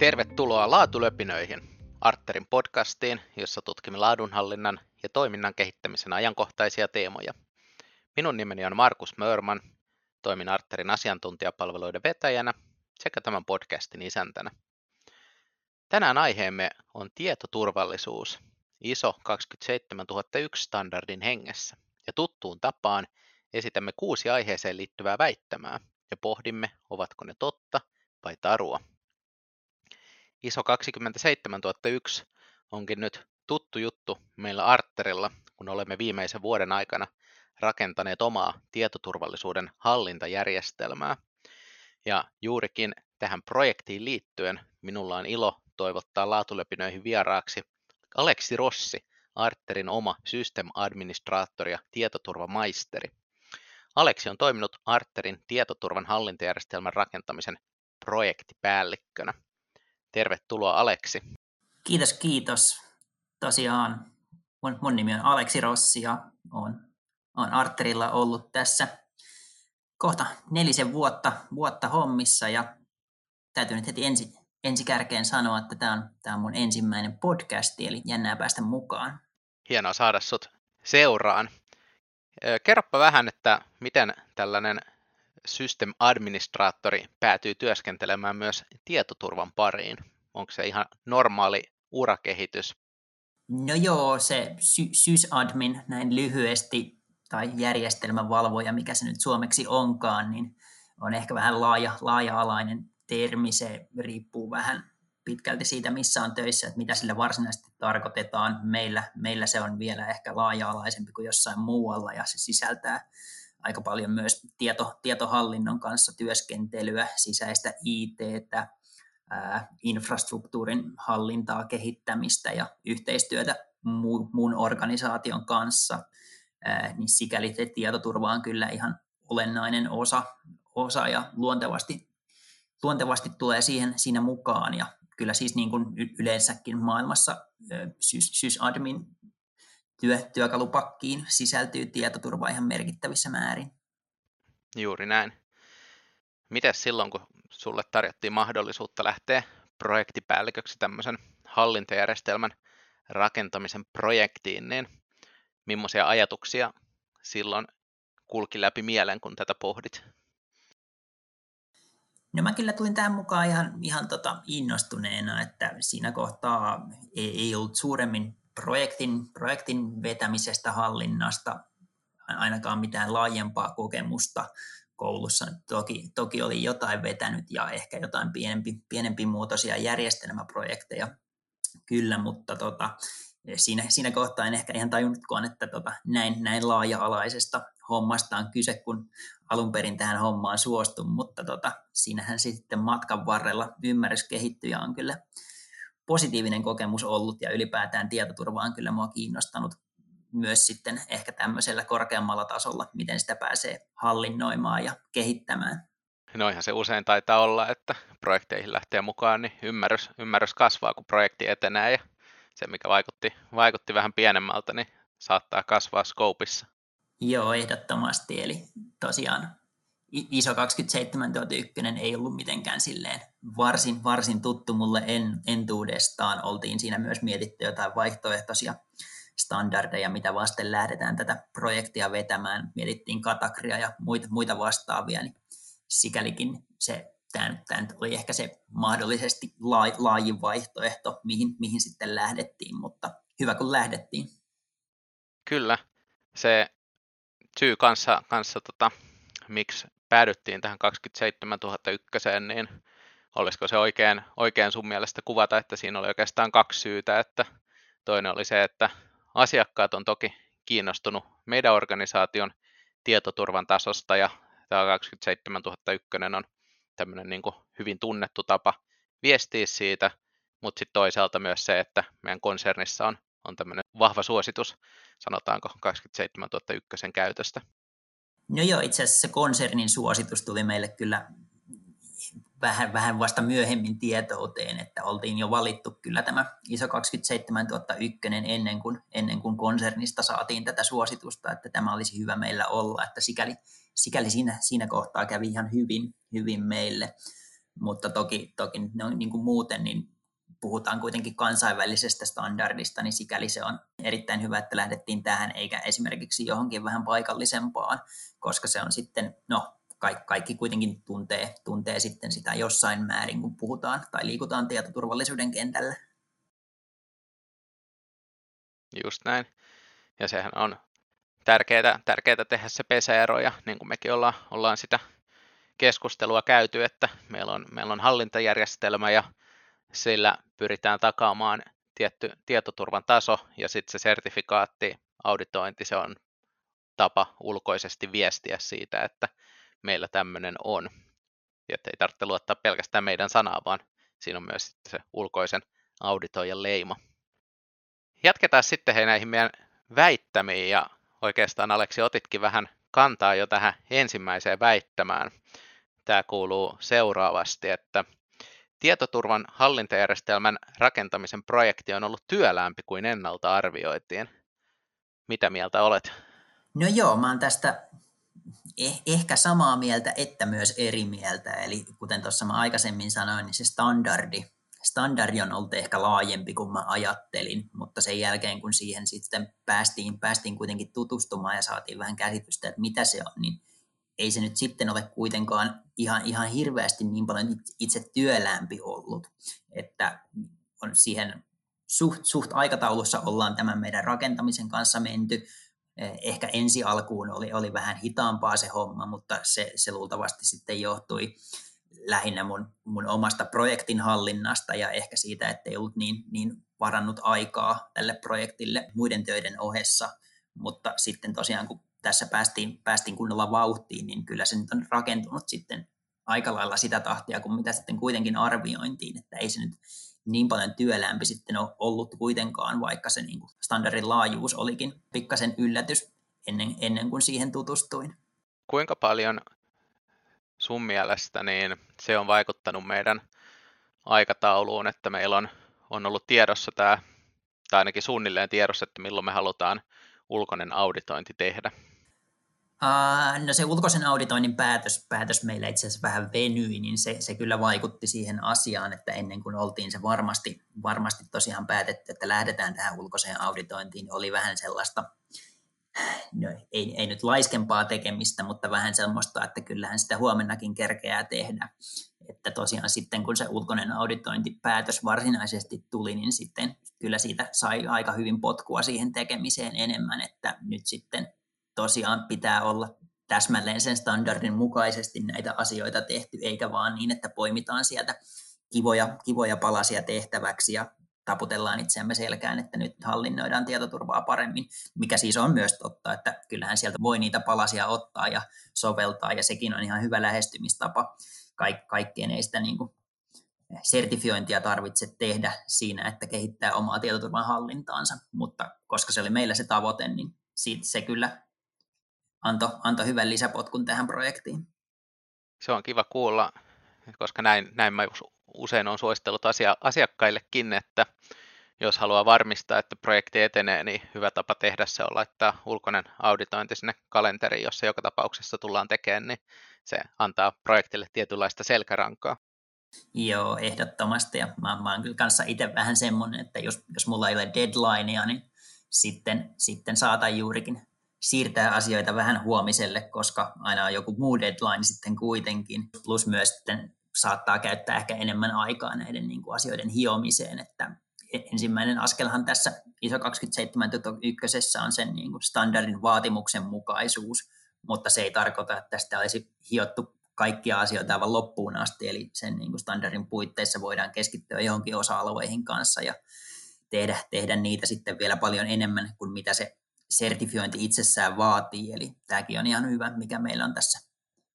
Tervetuloa Laatulöpinöihin, Arterin podcastiin, jossa tutkimme laadunhallinnan ja toiminnan kehittämisen ajankohtaisia teemoja. Minun nimeni on Markus Mörman, toimin Arterin asiantuntijapalveluiden vetäjänä sekä tämän podcastin isäntänä. Tänään aiheemme on tietoturvallisuus ISO 27001 standardin hengessä, ja tuttuun tapaan esitämme kuusi aiheeseen liittyvää väittämää ja pohdimme, ovatko ne totta vai tarua. ISO 27001 onkin nyt tuttu juttu meillä Arterilla, kun olemme viimeisen vuoden aikana rakentaneet omaa tietoturvallisuuden hallintajärjestelmää. Ja juurikin tähän projektiin liittyen minulla on ilo toivottaa laatulepinöihin vieraaksi Aleksi Rossi, Arterin oma systemadministraattori ja tietoturvamaisteri. Aleksi on toiminut Arterin tietoturvan hallintajärjestelmän rakentamisen projektipäällikkönä. Tervetuloa Aleksi. Kiitos, kiitos. Tosiaan mun, mun nimi on Aleksi Rossi ja olen, olen Arterilla ollut tässä kohta nelisen vuotta, vuotta hommissa ja täytyy nyt heti ensi, ensi kärkeen sanoa, että tämä on, tämä on mun ensimmäinen podcasti, eli jännää päästä mukaan. Hienoa saada sut seuraan. Kerropa vähän, että miten tällainen system administraattori päätyy työskentelemään myös tietoturvan pariin. Onko se ihan normaali urakehitys? No joo, se sy- sysadmin näin lyhyesti tai järjestelmävalvoja, mikä se nyt suomeksi onkaan, niin on ehkä vähän laaja, laaja-alainen termi. Se riippuu vähän pitkälti siitä, missä on töissä, että mitä sillä varsinaisesti tarkoitetaan. Meillä, meillä se on vielä ehkä laaja-alaisempi kuin jossain muualla ja se sisältää aika paljon myös tieto, tietohallinnon kanssa työskentelyä, sisäistä ITtä, infrastruktuurin hallintaa, kehittämistä ja yhteistyötä muun, organisaation kanssa, niin sikäli se tietoturva on kyllä ihan olennainen osa, osa ja luontevasti, luontevasti tulee siihen siinä mukaan. Ja kyllä siis niin kuin yleensäkin maailmassa sysadmin työ, työkalupakkiin sisältyy tietoturva ihan merkittävissä määrin. Juuri näin. Mites silloin, kun sulle tarjottiin mahdollisuutta lähteä projektipäälliköksi tämmöisen hallintajärjestelmän rakentamisen projektiin, niin millaisia ajatuksia silloin kulki läpi mielen, kun tätä pohdit? No mä kyllä tulin tähän mukaan ihan, ihan tota innostuneena, että siinä kohtaa ei, ei ollut suuremmin projektin, projektin vetämisestä, hallinnasta, ainakaan mitään laajempaa kokemusta koulussa. Toki, toki oli jotain vetänyt ja ehkä jotain pienempi, pienempi muotoisia järjestelmäprojekteja kyllä, mutta tota, siinä, siinä kohtaa en ehkä ihan tajunnutkaan, että tota, näin, näin laaja-alaisesta hommasta on kyse, kun alun perin tähän hommaan suostun, mutta tota, siinähän sitten matkan varrella ymmärrys kehittyy ja on kyllä positiivinen kokemus ollut ja ylipäätään tietoturva on kyllä mua kiinnostanut myös sitten ehkä tämmöisellä korkeammalla tasolla, miten sitä pääsee hallinnoimaan ja kehittämään. No ihan se usein taitaa olla, että projekteihin lähtee mukaan, niin ymmärrys, ymmärrys kasvaa, kun projekti etenee ja se, mikä vaikutti, vaikutti vähän pienemmältä, niin saattaa kasvaa skoopissa. Joo, ehdottomasti. Eli tosiaan ISO 27001 ei ollut mitenkään silleen varsin, varsin tuttu mulle en, entuudestaan. Oltiin siinä myös mietitty jotain vaihtoehtoisia standardeja, mitä vasten lähdetään tätä projektia vetämään. Mietittiin katakria ja muita, muita vastaavia, niin sikälikin se, tämä, tämä oli ehkä se mahdollisesti laaj, laajin vaihtoehto, mihin, mihin sitten lähdettiin, mutta hyvä kun lähdettiin. Kyllä, se syy kanssa, kanssa tota, miksi päädyttiin tähän 27001, niin olisiko se oikein, oikein sun mielestä kuvata, että siinä oli oikeastaan kaksi syytä, että toinen oli se, että asiakkaat on toki kiinnostunut meidän organisaation tietoturvan tasosta ja tämä 27001 on tämmöinen niin kuin hyvin tunnettu tapa viestiä siitä, mutta sitten toisaalta myös se, että meidän konsernissa on, on tämmöinen vahva suositus, sanotaanko 27001 käytöstä. No joo, itse asiassa se konsernin suositus tuli meille kyllä vähän, vähän vasta myöhemmin tietouteen, että oltiin jo valittu kyllä tämä ISO 27001 ennen kuin, ennen kuin konsernista saatiin tätä suositusta, että tämä olisi hyvä meillä olla, että sikäli, sikäli siinä, siinä kohtaa kävi ihan hyvin, hyvin meille. mutta toki, toki no, niin kuin muuten niin puhutaan kuitenkin kansainvälisestä standardista, niin sikäli se on erittäin hyvä, että lähdettiin tähän, eikä esimerkiksi johonkin vähän paikallisempaan, koska se on sitten, no kaikki, kuitenkin tuntee, tuntee sitten sitä jossain määrin, kun puhutaan tai liikutaan tietoturvallisuuden kentällä. Just näin. Ja sehän on tärkeää, tärkeää tehdä se pesäero, ja niin kuin mekin ollaan, ollaan sitä keskustelua käyty, että meillä on, meillä on hallintajärjestelmä ja sillä pyritään takaamaan tietty tietoturvan taso ja sitten se sertifikaatti, auditointi, se on tapa ulkoisesti viestiä siitä, että meillä tämmöinen on. Että ei tarvitse luottaa pelkästään meidän sanaa, vaan siinä on myös se ulkoisen auditoijan leima. Jatketaan sitten hei näihin meidän väittämiin ja oikeastaan Aleksi otitkin vähän kantaa jo tähän ensimmäiseen väittämään. Tämä kuuluu seuraavasti, että tietoturvan hallintajärjestelmän rakentamisen projekti on ollut työläämpi kuin ennalta arvioitiin. Mitä mieltä olet? No joo, mä oon tästä eh- ehkä samaa mieltä, että myös eri mieltä. Eli kuten tuossa mä aikaisemmin sanoin, niin se standardi, standardi on ollut ehkä laajempi kuin mä ajattelin, mutta sen jälkeen kun siihen sitten päästiin, päästiin kuitenkin tutustumaan ja saatiin vähän käsitystä, että mitä se on, niin ei se nyt sitten ole kuitenkaan ihan, ihan hirveästi niin paljon itse työlämpi ollut, että on siihen suht, suht aikataulussa ollaan tämän meidän rakentamisen kanssa menty. Eh, ehkä ensi alkuun oli, oli vähän hitaampaa se homma, mutta se, se luultavasti sitten johtui lähinnä mun, mun omasta projektin hallinnasta ja ehkä siitä, että ei ollut niin, niin varannut aikaa tälle projektille muiden töiden ohessa. Mutta sitten tosiaan, kun tässä päästiin, päästiin kunnolla vauhtiin, niin kyllä se nyt on rakentunut sitten aika lailla sitä tahtia kuin mitä sitten kuitenkin arviointiin, että ei se nyt niin paljon työlämpi sitten ole ollut kuitenkaan, vaikka se niin kuin standardin laajuus olikin pikkasen yllätys ennen, ennen kuin siihen tutustuin. Kuinka paljon sun mielestä niin se on vaikuttanut meidän aikatauluun, että meillä on, on ollut tiedossa tämä, tai ainakin suunnilleen tiedossa, että milloin me halutaan ulkoinen auditointi tehdä? Uh, no se ulkoisen auditoinnin päätös, päätös meillä itse asiassa vähän venyi, niin se, se kyllä vaikutti siihen asiaan, että ennen kuin oltiin se varmasti, varmasti tosiaan päätetty, että lähdetään tähän ulkoiseen auditointiin, niin oli vähän sellaista, no, ei, ei nyt laiskempaa tekemistä, mutta vähän semmoista, että kyllähän sitä huomennakin kerkeää tehdä. Että tosiaan sitten kun se ulkoinen auditointipäätös varsinaisesti tuli, niin sitten kyllä siitä sai aika hyvin potkua siihen tekemiseen enemmän, että nyt sitten tosiaan pitää olla täsmälleen sen standardin mukaisesti näitä asioita tehty, eikä vaan niin, että poimitaan sieltä kivoja, kivoja palasia tehtäväksi ja taputellaan itseämme selkään, että nyt hallinnoidaan tietoturvaa paremmin, mikä siis on myös totta, että kyllähän sieltä voi niitä palasia ottaa ja soveltaa, ja sekin on ihan hyvä lähestymistapa. Kaik- kaikkeen ei sitä niin kuin sertifiointia tarvitse tehdä siinä, että kehittää omaa tietoturvan hallintaansa, mutta koska se oli meillä se tavoite, niin siitä se kyllä antoi anto hyvän lisäpotkun tähän projektiin. Se on kiva kuulla, koska näin, näin mä usein on suositellut asia, asiakkaillekin, että jos haluaa varmistaa, että projekti etenee, niin hyvä tapa tehdä se on laittaa ulkoinen auditointi sinne kalenteriin, jossa joka tapauksessa tullaan tekemään, niin se antaa projektille tietynlaista selkärankaa. Joo, ehdottomasti. Ja mä, mä oon kyllä kanssa itse vähän semmoinen, että jos, jos mulla ei ole deadlinea, niin sitten, sitten saatan juurikin siirtää asioita vähän huomiselle, koska aina on joku muu deadline sitten kuitenkin. Plus myös sitten saattaa käyttää ehkä enemmän aikaa näiden niin kuin asioiden hiomiseen, että ensimmäinen askelhan tässä ISO 271 on sen niin kuin standardin vaatimuksen mukaisuus, mutta se ei tarkoita, että tästä olisi hiottu kaikkia asioita aivan loppuun asti, eli sen niin kuin standardin puitteissa voidaan keskittyä johonkin osa-alueihin kanssa ja tehdä, tehdä niitä sitten vielä paljon enemmän kuin mitä se sertifiointi itsessään vaatii, eli tämäkin on ihan hyvä, mikä meillä on tässä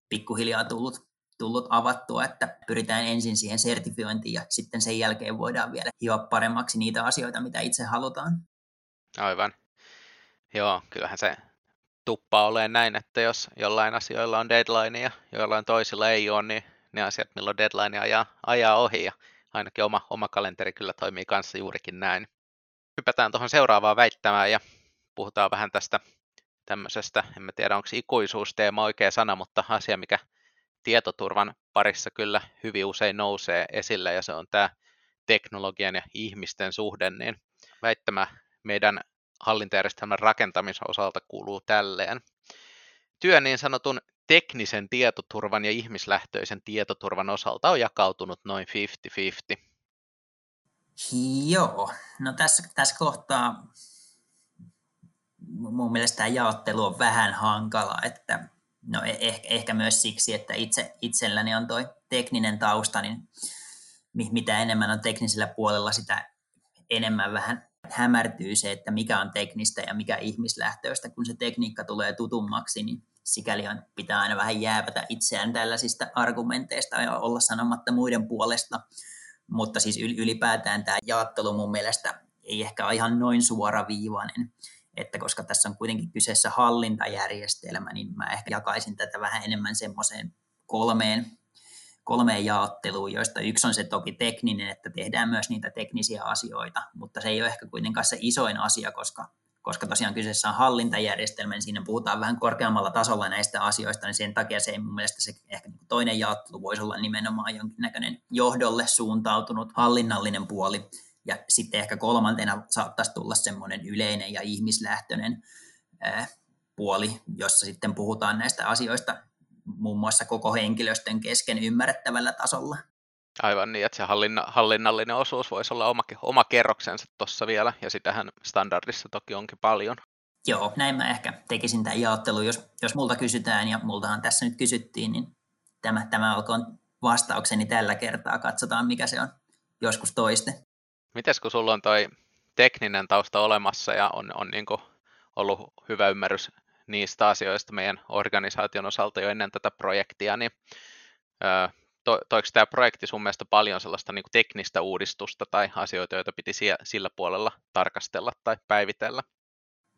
pikkuhiljaa tullut, tullut avattua, että pyritään ensin siihen sertifiointiin ja sitten sen jälkeen voidaan vielä hioa paremmaksi niitä asioita, mitä itse halutaan. Aivan. Joo, kyllähän se tuppaa olemaan näin, että jos jollain asioilla on deadline ja jollain toisilla ei ole, niin ne asiat, milloin deadline ajaa, ajaa ohi ja ainakin oma, oma kalenteri kyllä toimii kanssa juurikin näin. Hypätään tuohon seuraavaan väittämään ja puhutaan vähän tästä tämmöisestä, en mä tiedä onko ikuisuusteema oikea sana, mutta asia, mikä tietoturvan parissa kyllä hyvin usein nousee esille, ja se on tämä teknologian ja ihmisten suhde, niin väittämä meidän hallintajärjestelmän rakentamisen osalta kuuluu tälleen. Työ niin sanotun teknisen tietoturvan ja ihmislähtöisen tietoturvan osalta on jakautunut noin 50-50. Joo, no tässä, tässä kohtaa mun mielestä tämä jaottelu on vähän hankala, että no e-, ehkä, ehkä myös siksi, että itse, itselläni on tuo tekninen tausta, niin mitä enemmän on teknisellä puolella, sitä enemmän vähän hämärtyy se, että mikä on teknistä ja mikä ihmislähtöistä, kun se tekniikka tulee tutummaksi, niin sikäli on, pitää aina vähän jäävätä itseään tällaisista argumenteista ja olla sanomatta muiden puolesta. Mutta siis ylipäätään tämä jaottelu mun mielestä ei ehkä ole ihan noin suoraviivainen, että koska tässä on kuitenkin kyseessä hallintajärjestelmä, niin mä ehkä jakaisin tätä vähän enemmän semmoiseen kolmeen, kolmeen jaotteluun, joista yksi on se toki tekninen, että tehdään myös niitä teknisiä asioita, mutta se ei ole ehkä kuitenkaan se isoin asia, koska koska tosiaan kyseessä on hallintajärjestelmä, niin siinä puhutaan vähän korkeammalla tasolla näistä asioista, niin sen takia se ei mun mielestä se ehkä niin toinen jaottelu voisi olla nimenomaan jonkinnäköinen johdolle suuntautunut hallinnallinen puoli, ja sitten ehkä kolmantena saattaisi tulla semmoinen yleinen ja ihmislähtöinen puoli, jossa sitten puhutaan näistä asioista muun muassa koko henkilöstön kesken ymmärrettävällä tasolla. Aivan niin, että se hallinna, hallinnallinen osuus voisi olla oma, oma kerroksensa tuossa vielä, ja sitähän standardissa toki onkin paljon. Joo, näin mä ehkä tekisin tämän jaottelun, jos, jos multa kysytään, ja multahan tässä nyt kysyttiin, niin tämä, tämä olkoon vastaukseni tällä kertaa. Katsotaan, mikä se on joskus toiste. Mites kun sulla on toi tekninen tausta olemassa ja on, on niin ollut hyvä ymmärrys niistä asioista meidän organisaation osalta jo ennen tätä projektia, niin ö, to, toiko tämä projekti sun mielestä paljon sellaista niin teknistä uudistusta tai asioita, joita piti sie, sillä puolella tarkastella tai päivitellä?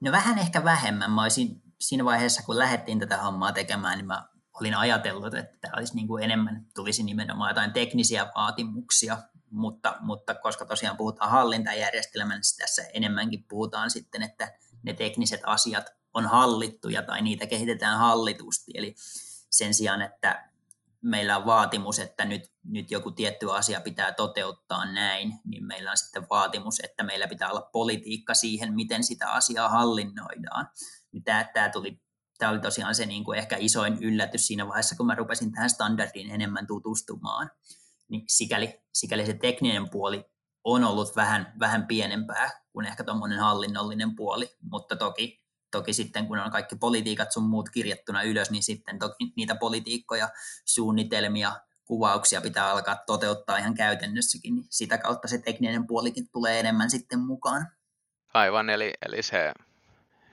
No vähän ehkä vähemmän. Mä olisin siinä vaiheessa, kun lähdettiin tätä hommaa tekemään, niin mä olin ajatellut, että tämä olisi niin kuin enemmän, tulisi nimenomaan jotain teknisiä vaatimuksia, mutta, mutta koska tosiaan puhutaan hallintajärjestelmän, niin tässä enemmänkin puhutaan sitten, että ne tekniset asiat on hallittuja tai niitä kehitetään hallitusti. Eli sen sijaan, että meillä on vaatimus, että nyt, nyt joku tietty asia pitää toteuttaa näin, niin meillä on sitten vaatimus, että meillä pitää olla politiikka siihen, miten sitä asiaa hallinnoidaan. Niin tämä, tämä, tuli, tämä oli tosiaan se niin kuin ehkä isoin yllätys siinä vaiheessa, kun mä rupesin tähän standardiin enemmän tutustumaan. Niin sikäli, sikäli se tekninen puoli on ollut vähän, vähän pienempää kuin ehkä tuommoinen hallinnollinen puoli, mutta toki toki sitten kun on kaikki politiikat sun muut kirjattuna ylös, niin sitten toki niitä politiikkoja, suunnitelmia, kuvauksia pitää alkaa toteuttaa ihan käytännössäkin, niin sitä kautta se tekninen puolikin tulee enemmän sitten mukaan. Aivan, eli, eli se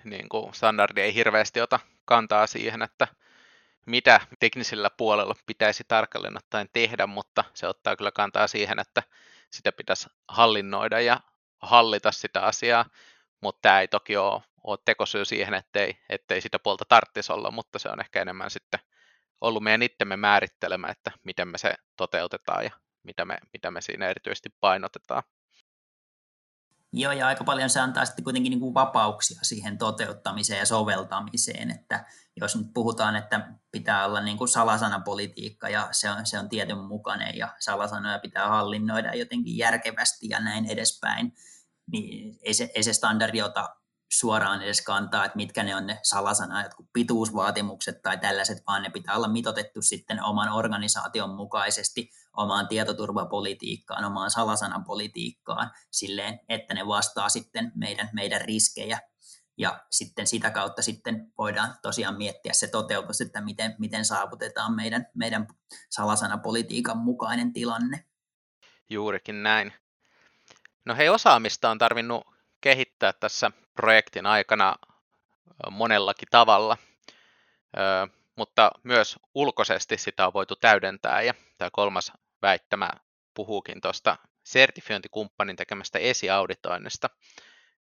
niin kuin standardi ei hirveästi ota kantaa siihen, että mitä teknisellä puolella pitäisi tarkalleen ottaen tehdä, mutta se ottaa kyllä kantaa siihen, että sitä pitäisi hallinnoida ja hallita sitä asiaa, mutta tämä ei toki ole ole tekosyy siihen, ettei, ettei sitä puolta tarvitsisi olla, mutta se on ehkä enemmän sitten ollut meidän itsemme määrittelemä, että miten me se toteutetaan ja mitä me, mitä me siinä erityisesti painotetaan. Joo, ja aika paljon se antaa sitten kuitenkin niin kuin vapauksia siihen toteuttamiseen ja soveltamiseen, että jos nyt puhutaan, että pitää olla niin kuin salasanapolitiikka ja se on, se on tietyn mukainen ja salasanoja pitää hallinnoida jotenkin järkevästi ja näin edespäin, niin ei se, ei se standardi ota suoraan edes kantaa, että mitkä ne on ne salasana, jotkut pituusvaatimukset tai tällaiset, vaan ne pitää olla mitotettu sitten oman organisaation mukaisesti omaan tietoturvapolitiikkaan, omaan salasanapolitiikkaan silleen, että ne vastaa sitten meidän, meidän riskejä ja sitten sitä kautta sitten voidaan tosiaan miettiä se toteutus, että miten, miten saavutetaan meidän, meidän salasanapolitiikan mukainen tilanne. Juurikin näin. No hei, osaamista on tarvinnut kehittää tässä projektin aikana monellakin tavalla, mutta myös ulkoisesti sitä on voitu täydentää ja tämä kolmas väittämä puhuukin tuosta sertifiointikumppanin tekemästä esiauditoinnista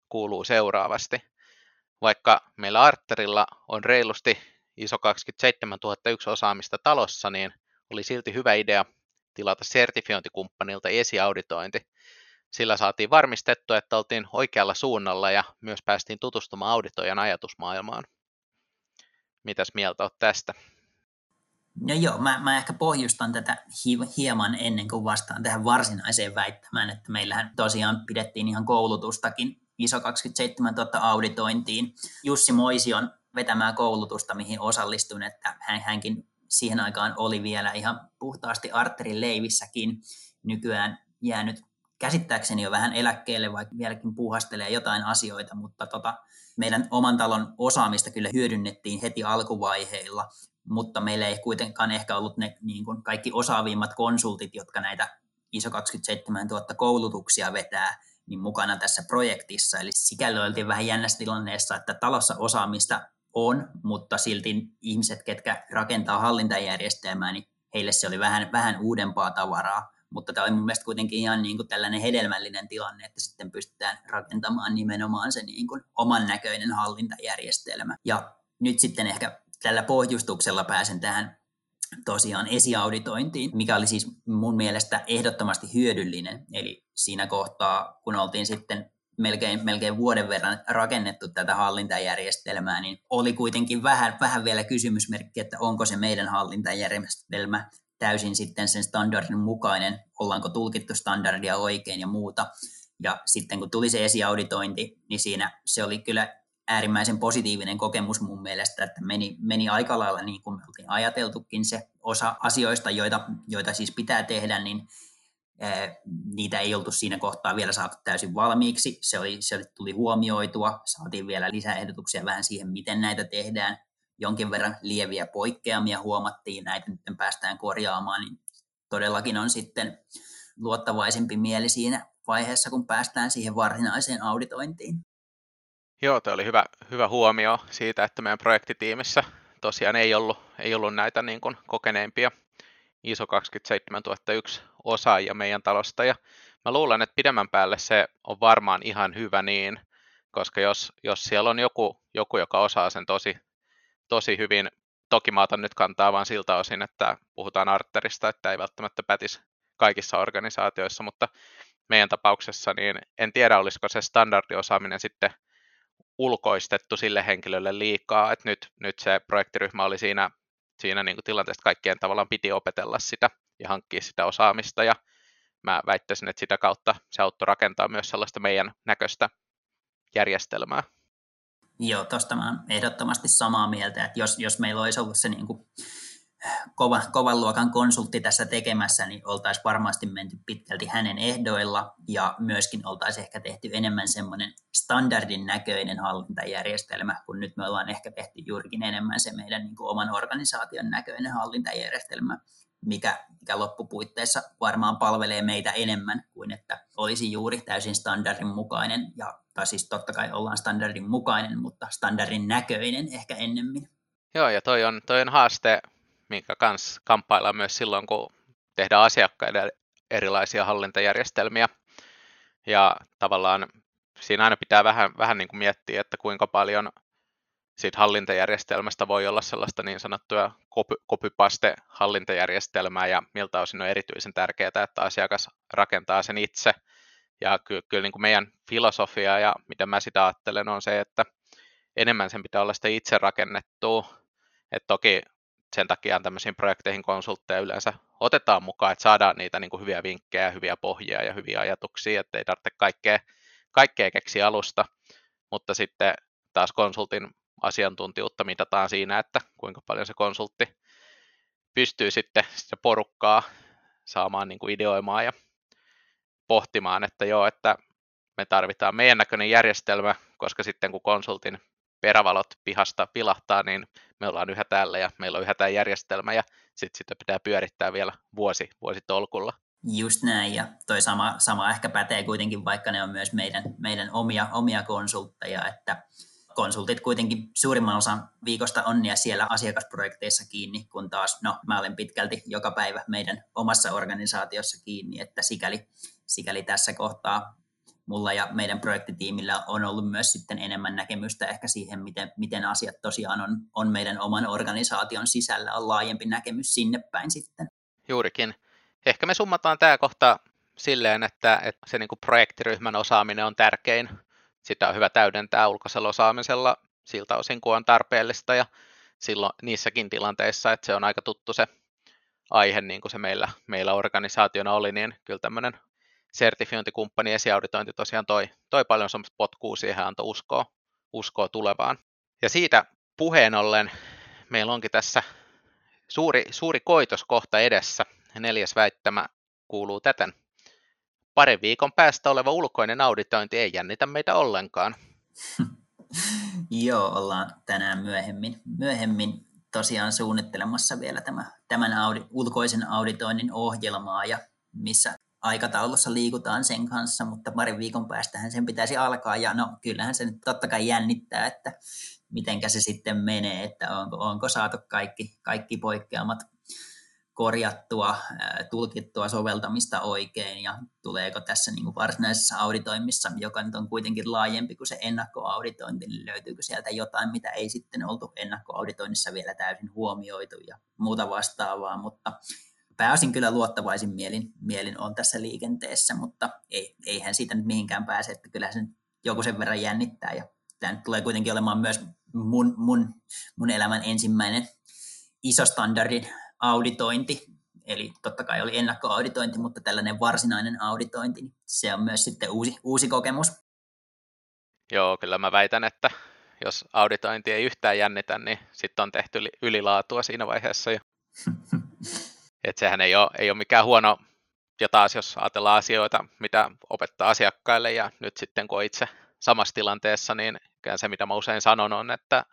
kuuluu seuraavasti. Vaikka meillä Arterilla on reilusti ISO 27001 osaamista talossa, niin oli silti hyvä idea tilata sertifiointikumppanilta esiauditointi, sillä saatiin varmistettua, että oltiin oikealla suunnalla ja myös päästiin tutustumaan auditoijan ajatusmaailmaan. Mitäs mieltä olet tästä? No joo, mä, mä ehkä pohjustan tätä hieman ennen kuin vastaan tähän varsinaiseen väittämään, että meillähän tosiaan pidettiin ihan koulutustakin ISO 27 000 auditointiin. Jussi Moision vetämää koulutusta, mihin osallistuin, että hän, hänkin siihen aikaan oli vielä ihan puhtaasti arterin leivissäkin. Nykyään jäänyt käsittääkseni jo vähän eläkkeelle, vaikka vieläkin puuhastelee jotain asioita, mutta tota, meidän oman talon osaamista kyllä hyödynnettiin heti alkuvaiheilla, mutta meillä ei kuitenkaan ehkä ollut ne niin kuin kaikki osaavimmat konsultit, jotka näitä ISO 27 000 koulutuksia vetää, niin mukana tässä projektissa. Eli sikäli oltiin vähän jännässä tilanteessa, että talossa osaamista on, mutta silti ihmiset, ketkä rakentaa hallintajärjestelmää, niin heille se oli vähän, vähän uudempaa tavaraa. Mutta tämä oli mun mielestä kuitenkin ihan niin kuin tällainen hedelmällinen tilanne, että sitten pystytään rakentamaan nimenomaan se niin kuin oman näköinen hallintajärjestelmä. Ja nyt sitten ehkä tällä pohjustuksella pääsen tähän tosiaan esiauditointiin, mikä oli siis mun mielestä ehdottomasti hyödyllinen. Eli siinä kohtaa, kun oltiin sitten melkein, melkein vuoden verran rakennettu tätä hallintajärjestelmää, niin oli kuitenkin vähän, vähän vielä kysymysmerkki, että onko se meidän hallintajärjestelmä täysin sitten sen standardin mukainen, ollaanko tulkittu standardia oikein ja muuta. Ja sitten kun tuli se esiauditointi, niin siinä se oli kyllä äärimmäisen positiivinen kokemus mun mielestä, että meni, meni aika lailla niin kuin me oltiin ajateltukin se osa asioista, joita, joita siis pitää tehdä, niin niitä ei oltu siinä kohtaa vielä saatu täysin valmiiksi. Se, oli, se tuli huomioitua, saatiin vielä lisäehdotuksia vähän siihen, miten näitä tehdään. Jonkin verran lieviä poikkeamia huomattiin, näitä nyt päästään korjaamaan, niin todellakin on sitten luottavaisempi mieli siinä vaiheessa, kun päästään siihen varsinaiseen auditointiin. Joo, tämä oli hyvä, hyvä huomio siitä, että meidän projektitiimissä tosiaan ei ollut, ei ollut näitä niin kuin kokeneempia ISO 27001 osaajia meidän talosta. Ja mä luulen, että pidemmän päälle se on varmaan ihan hyvä niin, koska jos, jos siellä on joku, joku, joka osaa sen tosi, tosi hyvin, toki mä otan nyt kantaa vaan siltä osin, että puhutaan arterista, että ei välttämättä pätisi kaikissa organisaatioissa, mutta meidän tapauksessa niin en tiedä, olisiko se standardiosaaminen sitten ulkoistettu sille henkilölle liikaa, että nyt, nyt se projektiryhmä oli siinä, siinä niin kuin tilanteessa kaikkien tavallaan piti opetella sitä ja hankkia sitä osaamista ja mä väittäisin, että sitä kautta se auttoi rakentaa myös sellaista meidän näköistä järjestelmää. Joo, tuosta mä ehdottomasti samaa mieltä, että jos, jos meillä olisi ollut se niin kuin kova, kovan luokan konsultti tässä tekemässä, niin oltaisiin varmasti menty pitkälti hänen ehdoilla ja myöskin oltaisiin ehkä tehty enemmän semmoinen standardin näköinen hallintajärjestelmä, kun nyt me ollaan ehkä tehty juurikin enemmän se meidän niin kuin oman organisaation näköinen hallintajärjestelmä, mikä, mikä loppupuitteissa varmaan palvelee meitä enemmän kuin että olisi juuri täysin standardin mukainen, ja, tai siis totta kai ollaan standardin mukainen, mutta standardin näköinen ehkä ennemmin. Joo, ja toi on, toi on haaste minkä kanssa kamppaillaan myös silloin, kun tehdään asiakkaille erilaisia hallintajärjestelmiä. Ja tavallaan siinä aina pitää vähän, vähän niin kuin miettiä, että kuinka paljon siitä hallintajärjestelmästä voi olla sellaista niin sanottua copypaste hallintajärjestelmää ja miltä osin on erityisen tärkeää, että asiakas rakentaa sen itse. Ja kyllä, kyllä niin kuin meidän filosofia ja miten mä sitä ajattelen on se, että enemmän sen pitää olla sitä itse rakennettua. Et toki sen takia tämmöisiin projekteihin konsultteja yleensä otetaan mukaan, että saadaan niitä niin kuin hyviä vinkkejä, hyviä pohjia ja hyviä ajatuksia, että ei tarvitse kaikkea, kaikkea keksiä alusta, mutta sitten taas konsultin asiantuntijuutta mitataan siinä, että kuinka paljon se konsultti pystyy sitten sitä porukkaa saamaan niin kuin ideoimaan ja pohtimaan, että joo, että me tarvitaan meidän näköinen järjestelmä, koska sitten kun konsultin perävalot pihasta pilahtaa, niin me ollaan yhä täällä ja meillä on yhä tämä järjestelmä ja sitten sitä pitää pyörittää vielä vuosi, vuosi tolkulla. Just näin, ja toi sama, sama ehkä pätee kuitenkin, vaikka ne on myös meidän, meidän omia, omia konsultteja, että konsultit kuitenkin suurimman osan viikosta on ja siellä asiakasprojekteissa kiinni, kun taas, no mä olen pitkälti joka päivä meidän omassa organisaatiossa kiinni, että sikäli, sikäli tässä kohtaa mulla ja meidän projektitiimillä on ollut myös sitten enemmän näkemystä ehkä siihen, miten, miten asiat tosiaan on, on meidän oman organisaation sisällä, on laajempi näkemys sinne päin sitten. Juurikin. Ehkä me summataan tämä kohta silleen, että, että se niin kuin projektiryhmän osaaminen on tärkein. Sitä on hyvä täydentää ulkoisella osaamisella siltä osin, kun on tarpeellista. Ja silloin niissäkin tilanteissa, että se on aika tuttu se aihe, niin kuin se meillä, meillä organisaationa oli, niin kyllä tämmöinen sertifiointikumppani esiauditointi tosiaan toi, toi paljon semmoista potkua siihen antoi uskoa, uskoa tulevaan. Ja siitä puheen ollen meillä onkin tässä suuri, suuri koitos kohta edessä. Neljäs väittämä kuuluu täten. Parin viikon päästä oleva ulkoinen auditointi ei jännitä meitä ollenkaan. Joo, ollaan tänään myöhemmin, myöhemmin tosiaan suunnittelemassa vielä tämä, tämän audi, ulkoisen auditoinnin ohjelmaa ja missä aikataulussa liikutaan sen kanssa, mutta parin viikon päästähän sen pitäisi alkaa ja no kyllähän se nyt totta kai jännittää, että mitenkä se sitten menee, että onko, onko saatu kaikki, kaikki poikkeamat korjattua, tulkittua soveltamista oikein ja tuleeko tässä niin kuin varsinaisessa auditoimissa, joka nyt on kuitenkin laajempi kuin se ennakkoauditointi, niin löytyykö sieltä jotain, mitä ei sitten oltu ennakkoauditoinnissa vielä täysin huomioitu ja muuta vastaavaa, mutta pääosin kyllä luottavaisin mielin, mielin on tässä liikenteessä, mutta ei, eihän siitä nyt mihinkään pääse, että kyllä se joku sen verran jännittää ja tämä nyt tulee kuitenkin olemaan myös mun, mun, mun elämän ensimmäinen iso standardin auditointi, eli totta kai oli ennakkoauditointi, mutta tällainen varsinainen auditointi, niin se on myös sitten uusi, uusi kokemus. Joo, kyllä mä väitän, että jos auditointi ei yhtään jännitä, niin sitten on tehty ylilaatua siinä vaiheessa jo. Et sehän ei ole, ei ole mikään huono, ja taas jos ajatellaan asioita, mitä opettaa asiakkaille, ja nyt sitten kun itse samassa tilanteessa, niin se mitä mä usein sanon on, että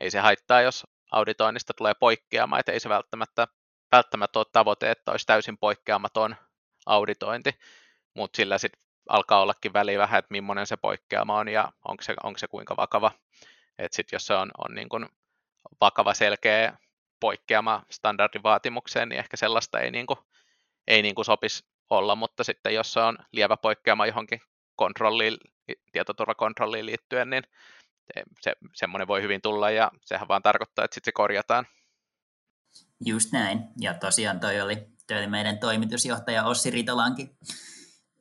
ei se haittaa, jos auditoinnista tulee poikkeama, että ei se välttämättä, välttämättä ole tavoite, että olisi täysin poikkeamaton auditointi, mutta sillä sitten alkaa ollakin väliä vähän, että millainen se poikkeama on ja onko se, onko se kuinka vakava. Että sitten jos se on, on niin kuin vakava, selkeä poikkeama standardivaatimukseen, niin ehkä sellaista ei, niin kuin, ei niin kuin sopisi olla, mutta sitten jos se on lievä poikkeama johonkin kontrolliin, tietoturvakontrolliin liittyen, niin se, semmoinen voi hyvin tulla ja sehän vaan tarkoittaa, että sitten se korjataan. Just näin. Ja tosiaan toi oli, toi oli meidän toimitusjohtaja Ossi Ritolankin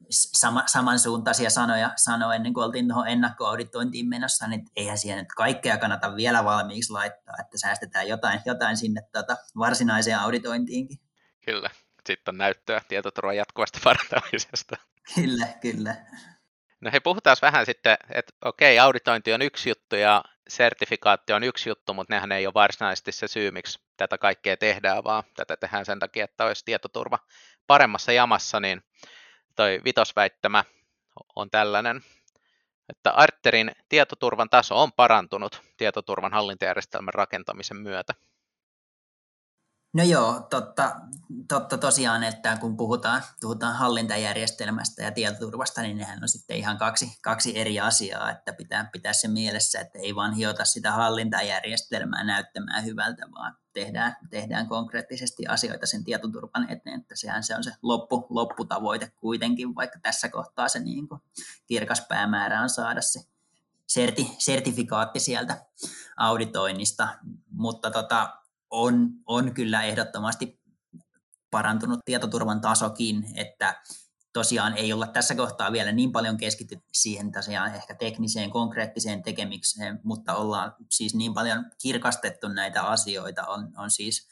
sama, samansuuntaisia sanoja sanoi ennen kuin oltiin tuohon ennakkoauditointiin menossa, niin eihän siihen nyt kaikkea kannata vielä valmiiksi laittaa, että säästetään jotain, jotain sinne tota varsinaiseen auditointiinkin. Kyllä, sitten on näyttöä tietoturvan jatkuvasta parantamisesta. Kyllä, kyllä. No hei, puhutaan vähän sitten, että okei, auditointi on yksi juttu ja sertifikaatti on yksi juttu, mutta nehän ei ole varsinaisesti se syy, miksi tätä kaikkea tehdään, vaan tätä tehdään sen takia, että olisi tietoturva paremmassa jamassa, niin toi vitosväittämä on tällainen, että Arterin tietoturvan taso on parantunut tietoturvan hallintajärjestelmän rakentamisen myötä. No joo, totta, totta tosiaan, että kun puhutaan, puhutaan hallintajärjestelmästä ja tietoturvasta, niin nehän on sitten ihan kaksi, kaksi eri asiaa, että pitää pitää se mielessä, että ei vaan hiota sitä hallintajärjestelmää näyttämään hyvältä, vaan tehdään, tehdään konkreettisesti asioita sen tietoturvan eteen, että sehän se on se loppu, lopputavoite kuitenkin, vaikka tässä kohtaa se niin kuin kirkas päämäärä on saada se serti, sertifikaatti sieltä auditoinnista, mutta tota, on, on kyllä ehdottomasti parantunut tietoturvan tasokin, että tosiaan ei olla tässä kohtaa vielä niin paljon keskitytty siihen tosiaan ehkä tekniseen, konkreettiseen tekemiseen, mutta ollaan siis niin paljon kirkastettu näitä asioita, on, on siis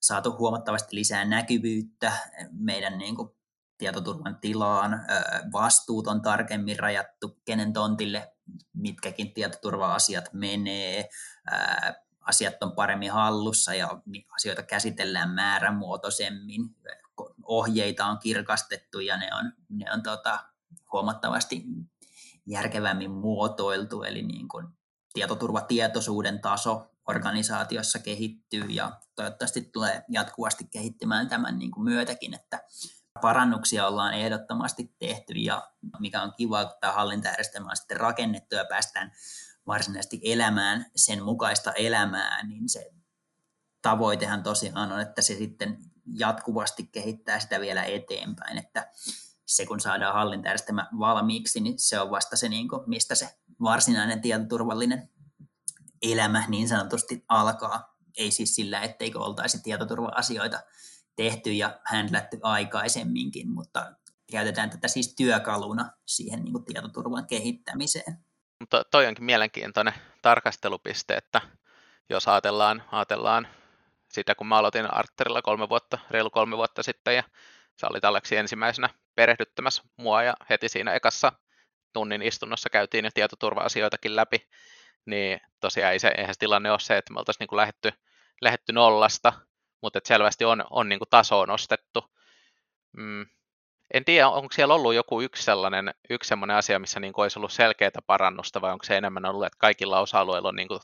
saatu huomattavasti lisää näkyvyyttä meidän niin kuin tietoturvan tilaan, vastuut on tarkemmin rajattu, kenen tontille mitkäkin tietoturva-asiat menee, asiat on paremmin hallussa ja asioita käsitellään määrämuotoisemmin, ohjeita on kirkastettu ja ne on, ne on tota, huomattavasti järkevämmin muotoiltu, eli niin kuin tietoturvatietoisuuden taso organisaatiossa kehittyy ja toivottavasti tulee jatkuvasti kehittymään tämän niin kuin myötäkin, että parannuksia ollaan ehdottomasti tehty. Ja mikä on kiva, kun tämä hallintajärjestelmä on sitten rakennettu ja päästään varsinaisesti elämään sen mukaista elämää, niin se tavoitehan tosiaan on, että se sitten jatkuvasti kehittää sitä vielä eteenpäin, että se kun saadaan hallintajärjestelmä valmiiksi, niin se on vasta se, niin kuin, mistä se varsinainen tietoturvallinen elämä niin sanotusti alkaa. Ei siis sillä, etteikö oltaisi tietoturva-asioita tehty ja händlätty aikaisemminkin, mutta käytetään tätä siis työkaluna siihen niin kuin tietoturvan kehittämiseen. Mutta toi onkin mielenkiintoinen tarkastelupiste, että jos ajatellaan, ajatellaan sitä, kun mä aloitin Arterilla kolme vuotta, reilu kolme vuotta sitten, ja sä olit Aleksi ensimmäisenä perehdyttämässä mua, ja heti siinä ekassa tunnin istunnossa käytiin jo tietoturva-asioitakin läpi, niin tosiaan ei se, eihän se tilanne ole se, että me oltaisiin niin lähetty, lähetty nollasta, mutta selvästi on, on niin tasoa nostettu. Mm, en tiedä, onko siellä ollut joku yksi sellainen, yksi sellainen asia, missä niin olisi ollut selkeää parannusta, vai onko se enemmän ollut, että kaikilla osa-alueilla on niin kuin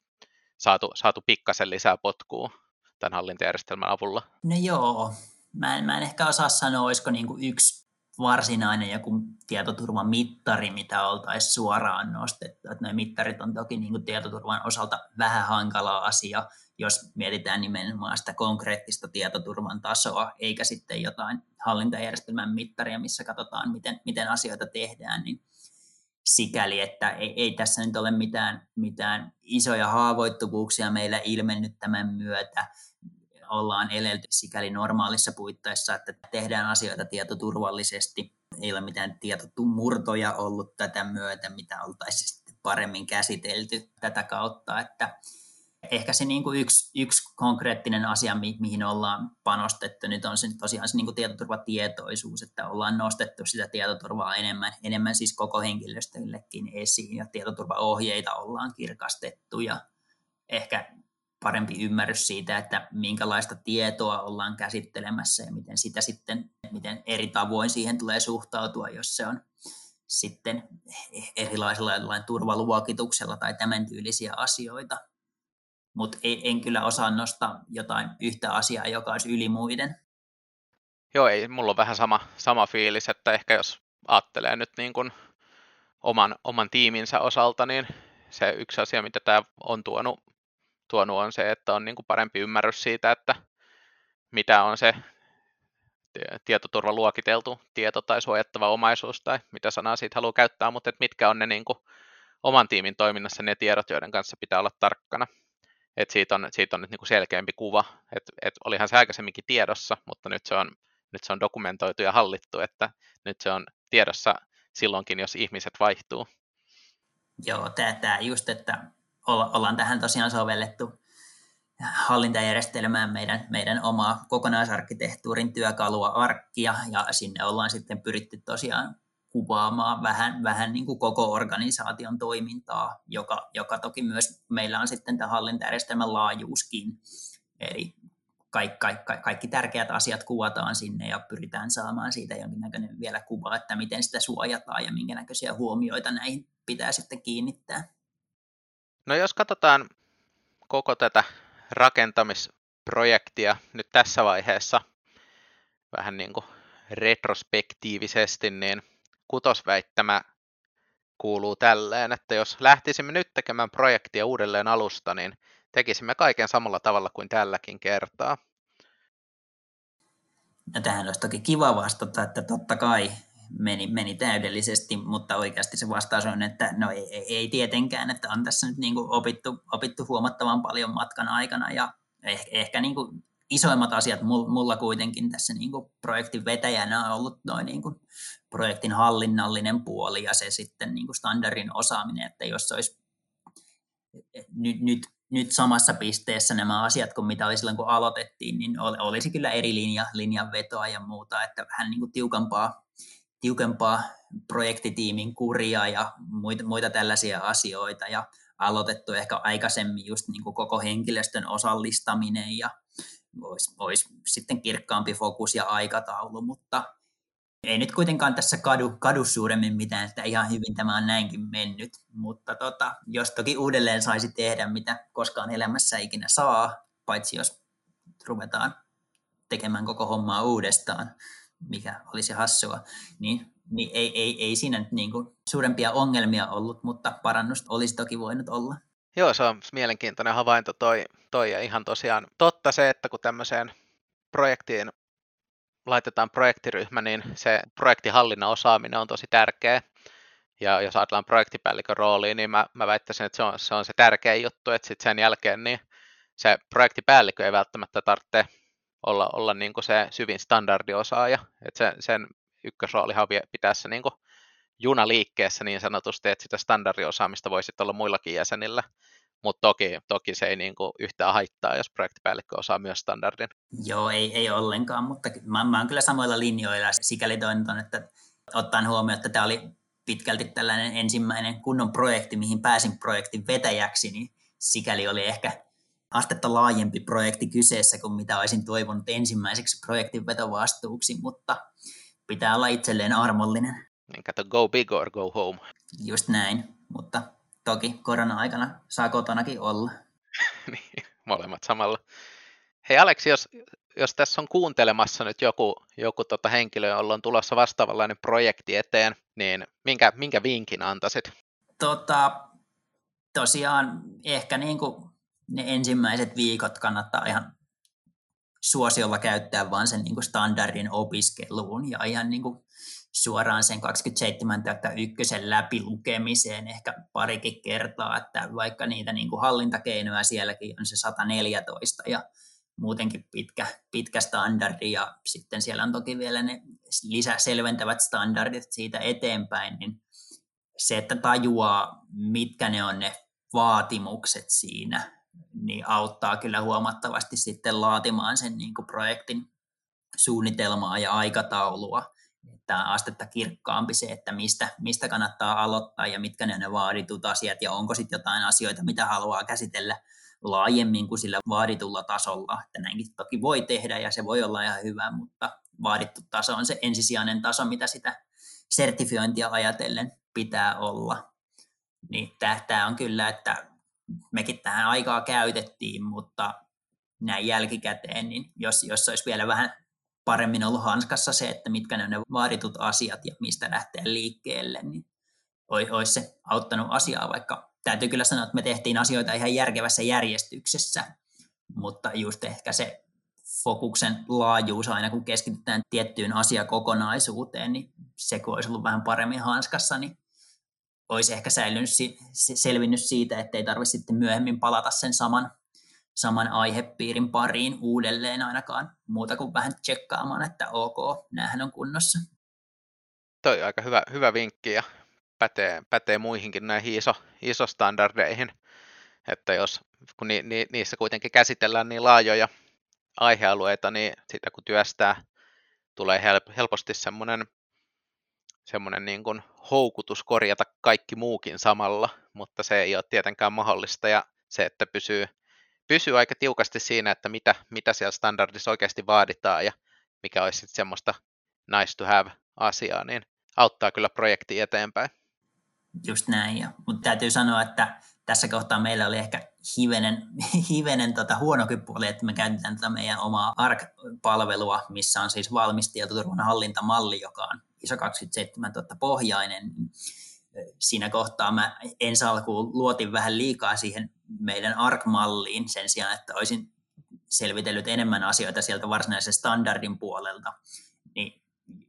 saatu, saatu pikkasen lisää potkua tämän hallintajärjestelmän avulla? No joo, mä en, mä en ehkä osaa sanoa, olisiko niin kuin yksi varsinainen joku tietoturvamittari, mitä oltaisiin suoraan nostettu. Että mittarit on toki niin kuin tietoturvan osalta vähän hankala asia, jos mietitään nimenomaan sitä konkreettista tietoturvan tasoa, eikä sitten jotain hallintajärjestelmän mittaria, missä katsotaan, miten, miten asioita tehdään, niin sikäli, että ei, ei tässä nyt ole mitään, mitään isoja haavoittuvuuksia meillä ilmennyt tämän myötä. Ollaan elelty sikäli normaalissa puitteissa, että tehdään asioita tietoturvallisesti. Ei ole mitään tietotumurtoja ollut tätä myötä, mitä oltaisiin paremmin käsitelty tätä kautta, että ehkä se niin kuin yksi, yksi konkreettinen asia, mi- mihin ollaan panostettu nyt on se tosiaan se niin kuin tietoturvatietoisuus, että ollaan nostettu sitä tietoturvaa enemmän, enemmän siis koko henkilöstöllekin esiin ja tietoturvaohjeita ollaan kirkastettu ja ehkä parempi ymmärrys siitä, että minkälaista tietoa ollaan käsittelemässä ja miten sitä sitten, miten eri tavoin siihen tulee suhtautua, jos se on sitten erilaisella turvaluokituksella tai tämän tyylisiä asioita mutta en kyllä osaa nostaa jotain yhtä asiaa, joka olisi yli muiden. Joo, ei, mulla on vähän sama, sama fiilis, että ehkä jos ajattelee nyt niin kuin oman, oman tiiminsä osalta, niin se yksi asia, mitä tämä on tuonut, tuonut on se, että on niin kuin parempi ymmärrys siitä, että mitä on se tietoturvaluokiteltu tieto tai suojattava omaisuus tai mitä sanaa siitä haluaa käyttää, mutta että mitkä on ne niin kuin oman tiimin toiminnassa ne tiedot, joiden kanssa pitää olla tarkkana että siitä on, siitä on nyt niin kuin selkeämpi kuva, että et olihan se aikaisemminkin tiedossa, mutta nyt se, on, nyt se on dokumentoitu ja hallittu, että nyt se on tiedossa silloinkin, jos ihmiset vaihtuu. Joo, tämä just, että ollaan tähän tosiaan sovellettu hallintajärjestelmään meidän, meidän omaa kokonaisarkkitehtuurin työkalua arkkia, ja sinne ollaan sitten pyritty tosiaan kuvaamaan vähän, vähän niin kuin koko organisaation toimintaa, joka, joka toki myös meillä on sitten tämä hallintajärjestelmän laajuuskin. Eli kaikki, kaikki, kaikki tärkeät asiat kuvataan sinne ja pyritään saamaan siitä jonkinnäköinen vielä kuva, että miten sitä suojataan ja minkä näköisiä huomioita näihin pitää sitten kiinnittää. No jos katsotaan koko tätä rakentamisprojektia nyt tässä vaiheessa vähän niin kuin retrospektiivisesti, niin kutosväittämä kuuluu tälleen, että jos lähtisimme nyt tekemään projektia uudelleen alusta, niin tekisimme kaiken samalla tavalla kuin tälläkin kertaa. No tähän olisi toki kiva vastata, että totta kai meni, meni täydellisesti, mutta oikeasti se vastaus on, että no ei, ei, ei tietenkään, että on tässä nyt niin kuin opittu, opittu huomattavan paljon matkan aikana ja ehkä, ehkä niin kuin isoimmat asiat mulla kuitenkin tässä niin kuin projektin vetäjänä on ollut noin niin kuin projektin hallinnallinen puoli ja se sitten niin kuin standardin osaaminen, että jos olisi nyt, nyt, nyt samassa pisteessä nämä asiat kuin mitä oli silloin kun aloitettiin, niin olisi kyllä eri linja, linjan vetoa ja muuta, että vähän niin kuin tiukempaa, tiukempaa projektitiimin kuria ja muita, muita tällaisia asioita ja aloitettu ehkä aikaisemmin just niin kuin koko henkilöstön osallistaminen ja olisi, olisi sitten kirkkaampi fokus ja aikataulu, mutta ei nyt kuitenkaan tässä kadu, kadu suuremmin mitään, että ihan hyvin tämä on näinkin mennyt, mutta tota, jos toki uudelleen saisi tehdä, mitä koskaan elämässä ikinä saa, paitsi jos ruvetaan tekemään koko hommaa uudestaan, mikä olisi hassua, niin, niin ei, ei, ei siinä nyt niin kuin suurempia ongelmia ollut, mutta parannusta olisi toki voinut olla. Joo, se on mielenkiintoinen havainto toi, toi ja ihan tosiaan totta se, että kun tämmöiseen projektiin laitetaan projektiryhmä, niin se projektihallinnan osaaminen on tosi tärkeä. Ja jos ajatellaan projektipäällikön rooliin, niin mä, mä väittäisin, että se on, se on se tärkeä juttu, että sitten sen jälkeen niin se projektipäällikö ei välttämättä tarvitse olla, olla niin kuin se syvin standardiosaaja. Että sen, sen ykkösroolihan pitää se niin kuin juna liikkeessä niin sanotusti, että sitä standardiosaamista voisi olla muillakin jäsenillä. mutta toki, toki se ei niin kuin yhtään haittaa, jos projektipäällikkö osaa myös standardin. Joo, ei, ei ollenkaan, mutta mä, mä oon kyllä samoilla linjoilla. Sikäli toin, että ottaen huomioon, että tämä oli pitkälti tällainen ensimmäinen kunnon projekti, mihin pääsin projektin vetäjäksi, niin sikäli oli ehkä astetta laajempi projekti kyseessä kuin mitä olisin toivonut ensimmäiseksi projektin vetovastuuksi, mutta pitää olla itselleen armollinen. Niin kato, go big or go home. Just näin, mutta toki korona-aikana saa kotonakin olla. niin, molemmat samalla. Hei Aleksi, jos, jos tässä on kuuntelemassa nyt joku, joku tota henkilö, jolla on tulossa vastaavanlainen projekti eteen, niin minkä, minkä vinkin antaisit? Tota, tosiaan ehkä niin kuin ne ensimmäiset viikot kannattaa ihan suosiolla käyttää vaan sen niin kuin standardin opiskeluun ja ihan niin kuin suoraan sen 27 ykkösen läpi lukemiseen ehkä parikin kertaa, että vaikka niitä niin kuin hallintakeinoja sielläkin on se 114 ja muutenkin pitkä, pitkä standardi ja sitten siellä on toki vielä ne lisäselventävät standardit siitä eteenpäin, niin se, että tajuaa, mitkä ne on ne vaatimukset siinä, niin auttaa kyllä huomattavasti sitten laatimaan sen niin kuin projektin suunnitelmaa ja aikataulua. Tämä astetta kirkkaampi se, että mistä, mistä kannattaa aloittaa ja mitkä ne on ne vaaditut asiat ja onko sitten jotain asioita, mitä haluaa käsitellä laajemmin kuin sillä vaaditulla tasolla. Että näinkin toki voi tehdä ja se voi olla ihan hyvä, mutta vaadittu taso on se ensisijainen taso, mitä sitä sertifiointia ajatellen pitää olla. Niin tämä on kyllä, että mekin tähän aikaa käytettiin, mutta näin jälkikäteen, niin jos, jos olisi vielä vähän paremmin ollut hanskassa se, että mitkä ne on ne vaaditut asiat ja mistä lähteä liikkeelle, niin olisi se auttanut asiaa, vaikka täytyy kyllä sanoa, että me tehtiin asioita ihan järkevässä järjestyksessä, mutta just ehkä se fokuksen laajuus aina, kun keskitytään tiettyyn asiakokonaisuuteen, niin se kun olisi ollut vähän paremmin hanskassa, niin olisi ehkä säilynyt, selvinnyt siitä, että ei tarvitse sitten myöhemmin palata sen saman, saman aihepiirin pariin uudelleen ainakaan muuta kuin vähän tsekkaamaan, että ok, näähän on kunnossa. Toi on aika hyvä, hyvä vinkki ja pätee, pätee muihinkin näihin iso, iso standardeihin, että jos kun ni, ni, niissä kuitenkin käsitellään niin laajoja aihealueita, niin sitä kun työstää, tulee help, helposti semmoinen semmoinen niin kuin houkutus korjata kaikki muukin samalla, mutta se ei ole tietenkään mahdollista ja se, että pysyy, pysyy aika tiukasti siinä, että mitä, mitä siellä standardissa oikeasti vaaditaan ja mikä olisi sitten semmoista nice to have asiaa, niin auttaa kyllä projekti eteenpäin. Just näin, ja, mutta täytyy sanoa, että tässä kohtaa meillä oli ehkä hivenen, hivenen tota huonokin puoli, että me käytetään tätä meidän omaa ARC-palvelua, missä on siis valmis tietoturvan hallintamalli, joka on ISO 27 000 pohjainen. Siinä kohtaa mä ensi alkuun luotin vähän liikaa siihen meidän ARC-malliin sen sijaan, että olisin selvitellyt enemmän asioita sieltä varsinaisen standardin puolelta. Niin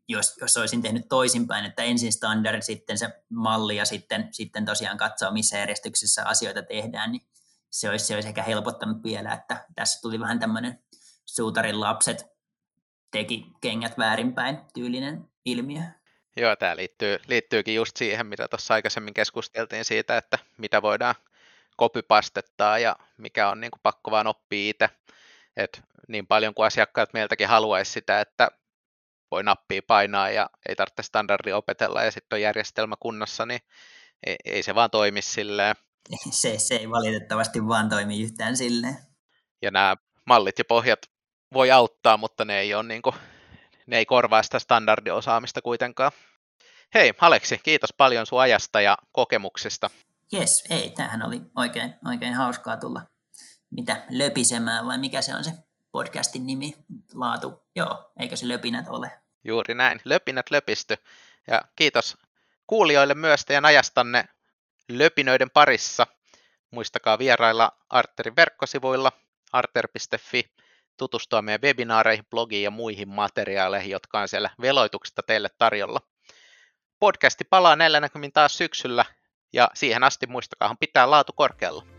jos, jos olisin tehnyt toisinpäin, että ensin standard, sitten se malli ja sitten, sitten tosiaan katsoa, missä järjestyksessä asioita tehdään, niin se olisi, se olisi ehkä helpottanut vielä, että tässä tuli vähän tämmöinen suutarin lapset teki kengät väärinpäin tyylinen ilmiö. Joo, tämä liittyy, liittyykin just siihen, mitä tuossa aikaisemmin keskusteltiin siitä, että mitä voidaan kopipastettaa ja mikä on niin kuin pakko vaan oppia itse. Et niin paljon kuin asiakkaat meiltäkin haluaisi sitä, että voi nappia painaa ja ei tarvitse standardi opetella ja sitten on järjestelmä kunnossa, niin ei, ei se vaan toimi silleen. Se, se ei valitettavasti vaan toimi yhtään silleen. Ja nämä mallit ja pohjat voi auttaa, mutta ne ei, ole niin kuin, ne ei korvaa sitä standardiosaamista kuitenkaan. Hei Aleksi, kiitos paljon sun ajasta ja kokemuksista. Jes, ei, tämähän oli oikein, oikein hauskaa tulla mitä löpisemään vai mikä se on se podcastin nimi, laatu. Joo, eikö se löpinät ole? Juuri näin, löpinät löpisty. Ja kiitos kuulijoille myös teidän ajastanne löpinöiden parissa. Muistakaa vierailla Arterin verkkosivuilla arter.fi, tutustua meidän webinaareihin, blogiin ja muihin materiaaleihin, jotka on siellä veloituksesta teille tarjolla. Podcasti palaa näillä näkymin taas syksyllä ja siihen asti muistakaahan pitää laatu korkealla.